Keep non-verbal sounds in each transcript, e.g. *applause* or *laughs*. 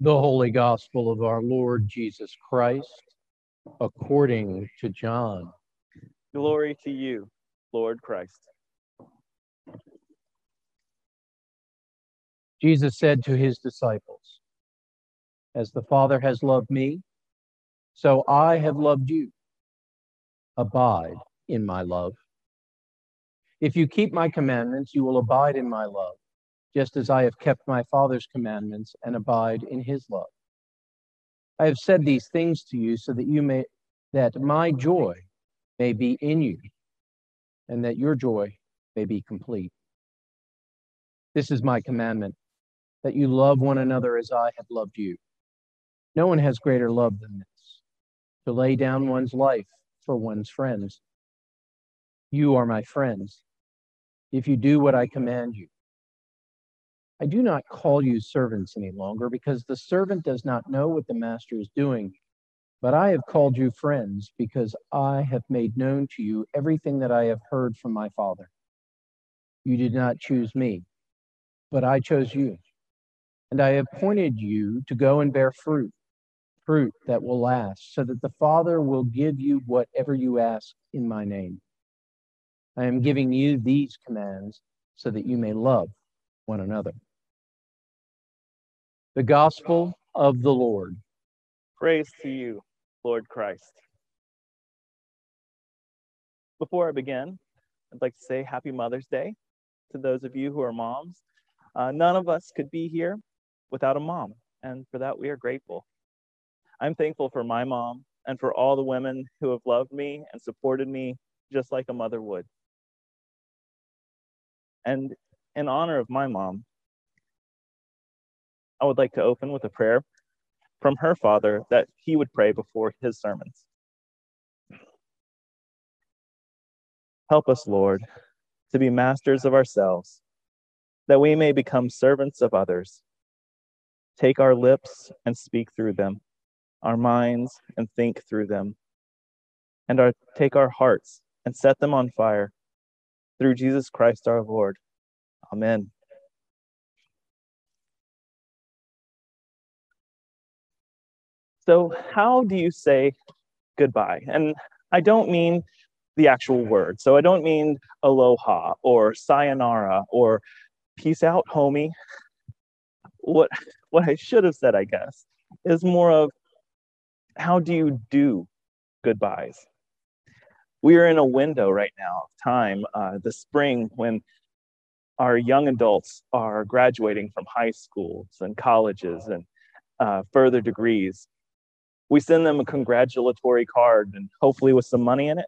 The Holy Gospel of our Lord Jesus Christ, according to John. Glory to you, Lord Christ. Jesus said to his disciples, As the Father has loved me, so I have loved you. Abide in my love. If you keep my commandments, you will abide in my love just as I have kept my Father's commandments and abide in his love. I have said these things to you so that you may that my joy may be in you and that your joy may be complete. This is my commandment that you love one another as I have loved you. No one has greater love than this to lay down one's life for one's friends. You are my friends if you do what I command you. I do not call you servants any longer because the servant does not know what the master is doing. But I have called you friends because I have made known to you everything that I have heard from my Father. You did not choose me, but I chose you. And I appointed you to go and bear fruit, fruit that will last, so that the Father will give you whatever you ask in my name. I am giving you these commands so that you may love one another. The Gospel of the Lord. Praise to you, Lord Christ. Before I begin, I'd like to say Happy Mother's Day to those of you who are moms. Uh, none of us could be here without a mom, and for that we are grateful. I'm thankful for my mom and for all the women who have loved me and supported me just like a mother would. And in honor of my mom, I would like to open with a prayer from her father that he would pray before his sermons. Help us, Lord, to be masters of ourselves, that we may become servants of others. Take our lips and speak through them, our minds and think through them, and our, take our hearts and set them on fire through Jesus Christ our Lord. Amen. So, how do you say goodbye? And I don't mean the actual word. So, I don't mean aloha or sayonara or peace out, homie. What, what I should have said, I guess, is more of how do you do goodbyes? We are in a window right now of time, uh, the spring, when our young adults are graduating from high schools and colleges and uh, further degrees we send them a congratulatory card and hopefully with some money in it.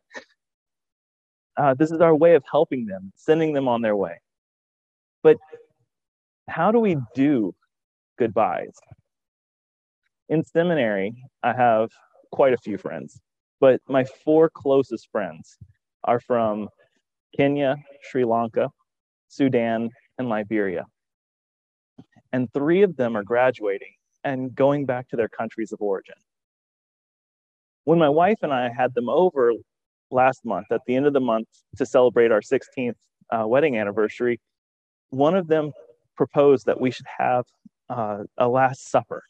Uh, this is our way of helping them, sending them on their way. But how do we do goodbyes? In seminary, I have quite a few friends, but my four closest friends are from Kenya, Sri Lanka, Sudan, and Liberia. And three of them are graduating and going back to their countries of origin when my wife and I had them over last month, at the end of the month, to celebrate our 16th uh, wedding anniversary, one of them proposed that we should have uh, a Last Supper.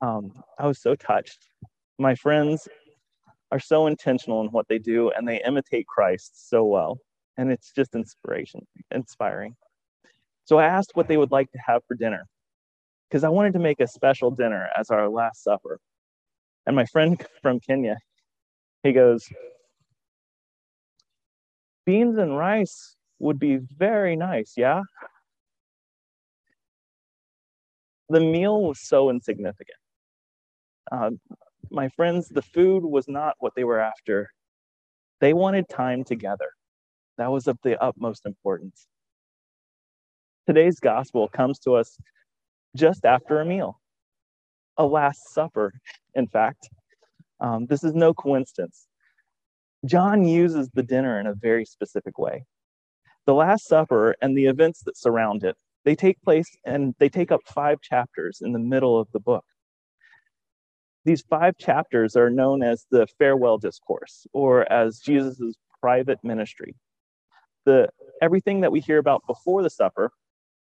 Um, I was so touched. My friends are so intentional in what they do, and they imitate Christ so well, and it's just inspiration, inspiring. So I asked what they would like to have for dinner, because I wanted to make a special dinner as our last supper. And my friend *laughs* from Kenya, he goes, Beans and rice would be very nice, yeah? The meal was so insignificant. Uh, my friends, the food was not what they were after. They wanted time together. That was of the utmost importance. Today's gospel comes to us just after a meal, a Last Supper, in fact. Um, this is no coincidence. John uses the dinner in a very specific way. The Last Supper and the events that surround it, they take place and they take up five chapters in the middle of the book. These five chapters are known as the farewell discourse or as Jesus' private ministry. The everything that we hear about before the supper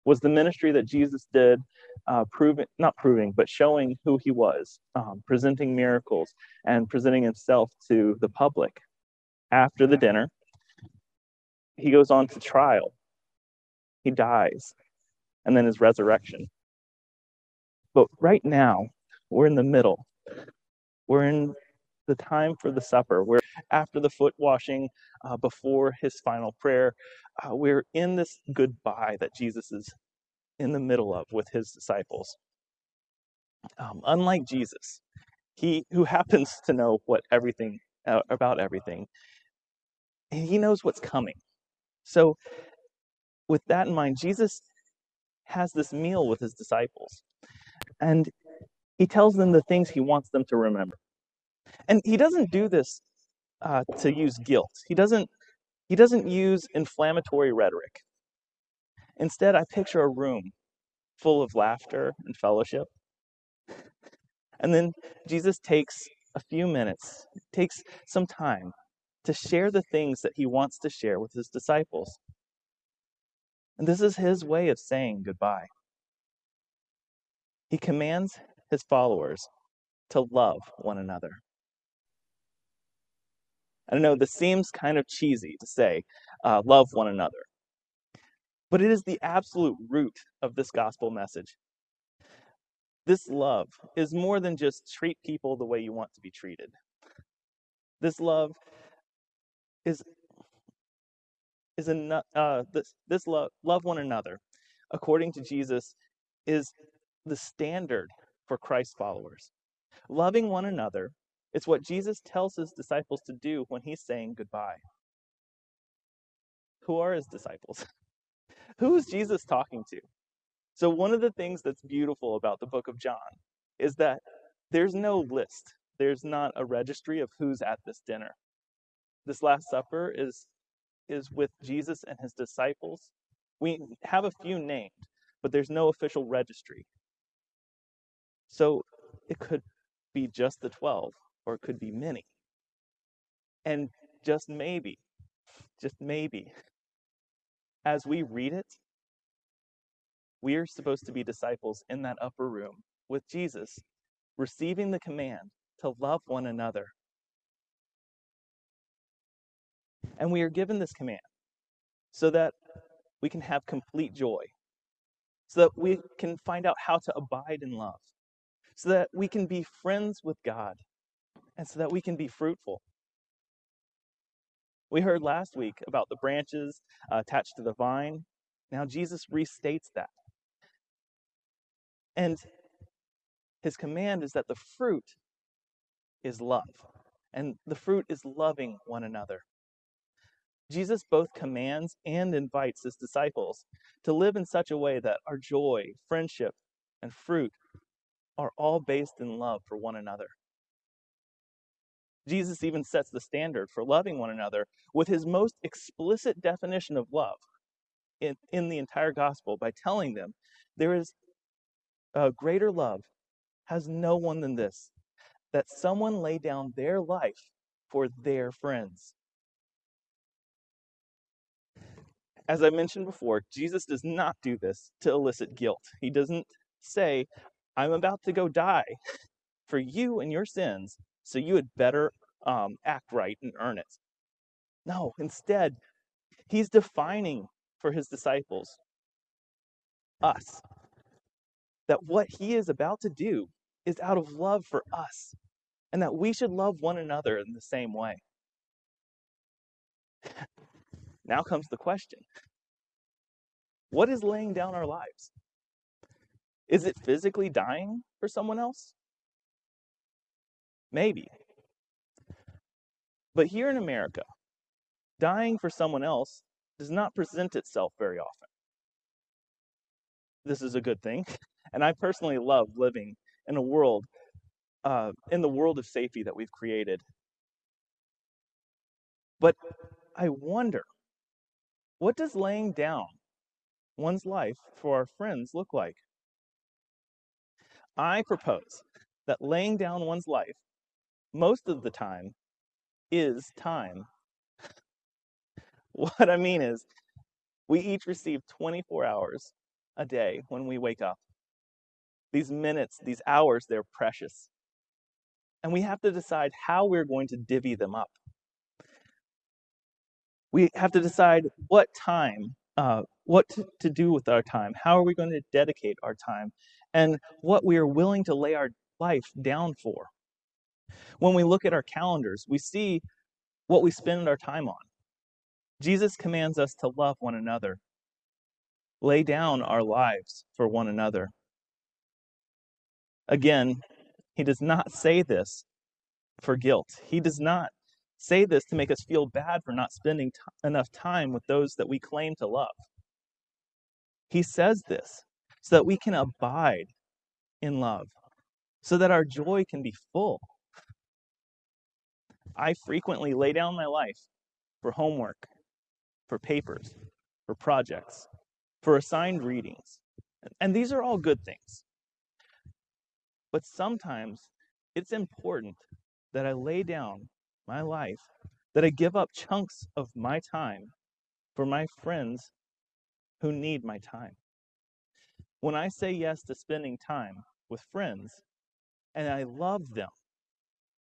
was the ministry that Jesus did, uh, proving, not proving, but showing who he was, um, presenting miracles and presenting himself to the public. After the dinner, he goes on to trial. He dies, and then his resurrection. But right now, we're in the middle. We're in the time for the supper. We're after the foot washing, uh, before his final prayer. Uh, we're in this goodbye that Jesus is in the middle of with his disciples. Um, unlike Jesus, he who happens to know what everything uh, about everything, he knows what's coming. So, with that in mind, Jesus has this meal with his disciples, and he tells them the things he wants them to remember. And he doesn't do this uh, to use guilt. He doesn't. He doesn't use inflammatory rhetoric. Instead, I picture a room full of laughter and fellowship. And then Jesus takes a few minutes, takes some time to share the things that he wants to share with his disciples. And this is his way of saying goodbye. He commands his followers to love one another. I know this seems kind of cheesy to say, uh, love one another. But it is the absolute root of this gospel message. This love is more than just treat people the way you want to be treated. This love is is a uh, this this love love one another, according to Jesus, is the standard for Christ followers. Loving one another it's what Jesus tells his disciples to do when he's saying goodbye. Who are his disciples? *laughs* Who is Jesus talking to? So, one of the things that's beautiful about the book of John is that there's no list, there's not a registry of who's at this dinner. This Last Supper is, is with Jesus and his disciples. We have a few named, but there's no official registry. So, it could be just the 12 or it could be many. And just maybe, just maybe, as we read it, we are supposed to be disciples in that upper room with Jesus, receiving the command to love one another. And we are given this command so that we can have complete joy, so that we can find out how to abide in love, so that we can be friends with God, and so that we can be fruitful. We heard last week about the branches uh, attached to the vine. Now Jesus restates that. And his command is that the fruit is love, and the fruit is loving one another. Jesus both commands and invites his disciples to live in such a way that our joy, friendship, and fruit are all based in love for one another. Jesus even sets the standard for loving one another with his most explicit definition of love in, in the entire gospel by telling them there is a greater love has no one than this that someone lay down their life for their friends. As I mentioned before, Jesus does not do this to elicit guilt. He doesn't say, I'm about to go die for you and your sins, so you had better um, act right and earn it. No, instead, he's defining for his disciples, us, that what he is about to do is out of love for us, and that we should love one another in the same way. Now comes the question What is laying down our lives? Is it physically dying for someone else? Maybe. But here in America, dying for someone else does not present itself very often. This is a good thing. *laughs* And I personally love living in a world, uh, in the world of safety that we've created. But I wonder, what does laying down one's life for our friends look like? I propose that laying down one's life most of the time is time. *laughs* what I mean is, we each receive 24 hours a day when we wake up. These minutes, these hours, they're precious. And we have to decide how we're going to divvy them up. We have to decide what time, uh, what to, to do with our time, how are we going to dedicate our time, and what we are willing to lay our life down for. When we look at our calendars, we see what we spend our time on. Jesus commands us to love one another, lay down our lives for one another. Again, he does not say this for guilt. He does not say this to make us feel bad for not spending t- enough time with those that we claim to love. He says this so that we can abide in love, so that our joy can be full. I frequently lay down my life for homework, for papers, for projects, for assigned readings. And these are all good things. But sometimes it's important that I lay down my life, that I give up chunks of my time for my friends who need my time. When I say yes to spending time with friends and I love them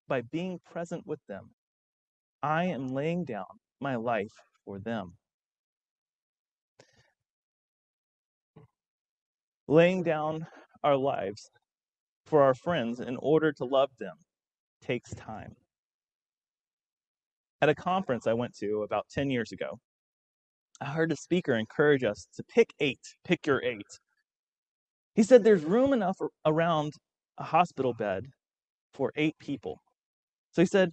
by being present with them, I am laying down my life for them. Laying down our lives for our friends in order to love them takes time. At a conference I went to about 10 years ago, I heard a speaker encourage us to pick eight, pick your eight. He said there's room enough around a hospital bed for eight people. So he said,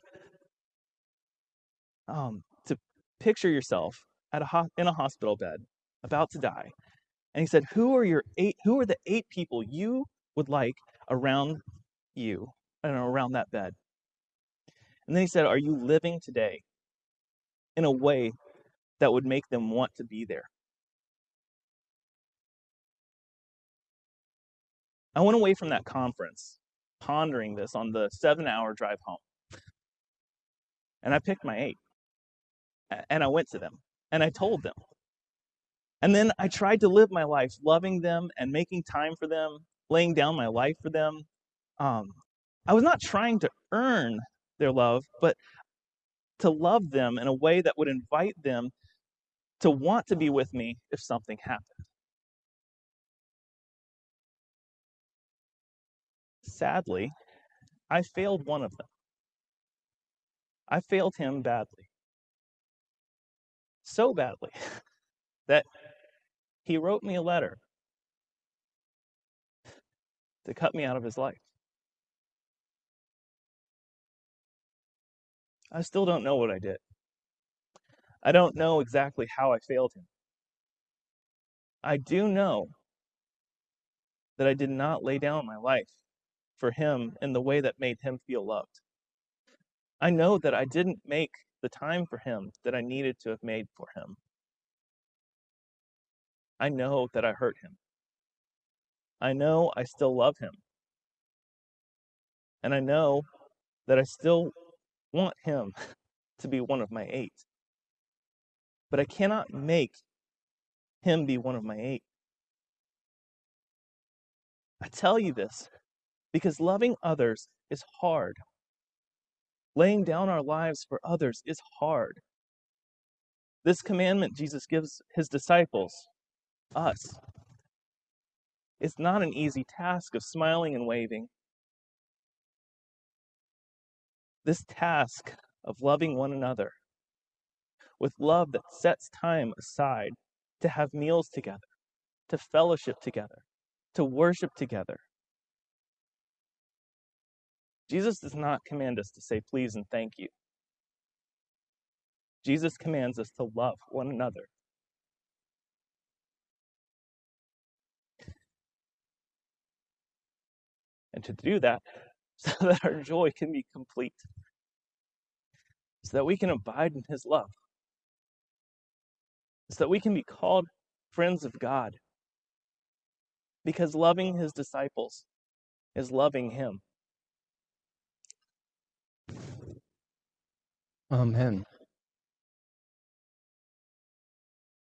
um, to picture yourself at a ho- in a hospital bed, about to die. And he said, "Who are your eight? Who are the eight people you would like around you and around that bed?" And then he said, "Are you living today in a way that would make them want to be there?" I went away from that conference pondering this on the seven hour drive home. And I picked my eight. And I went to them and I told them. And then I tried to live my life loving them and making time for them, laying down my life for them. Um, I was not trying to earn their love, but to love them in a way that would invite them to want to be with me if something happened. Sadly, I failed one of them. I failed him badly so badly *laughs* that he wrote me a letter to cut me out of his life. I still don't know what I did. I don't know exactly how I failed him. I do know that I did not lay down my life for him in the way that made him feel loved. I know that I didn't make the time for him that I needed to have made for him. I know that I hurt him. I know I still love him. And I know that I still want him *laughs* to be one of my eight. But I cannot make him be one of my eight. I tell you this because loving others is hard. Laying down our lives for others is hard. This commandment Jesus gives his disciples, us, it's not an easy task of smiling and waving. This task of loving one another with love that sets time aside to have meals together, to fellowship together, to worship together, Jesus does not command us to say please and thank you. Jesus commands us to love one another. And to do that *laughs* so that our joy can be complete, so that we can abide in His love, so that we can be called friends of God. Because loving His disciples is loving Him. Oh, Amen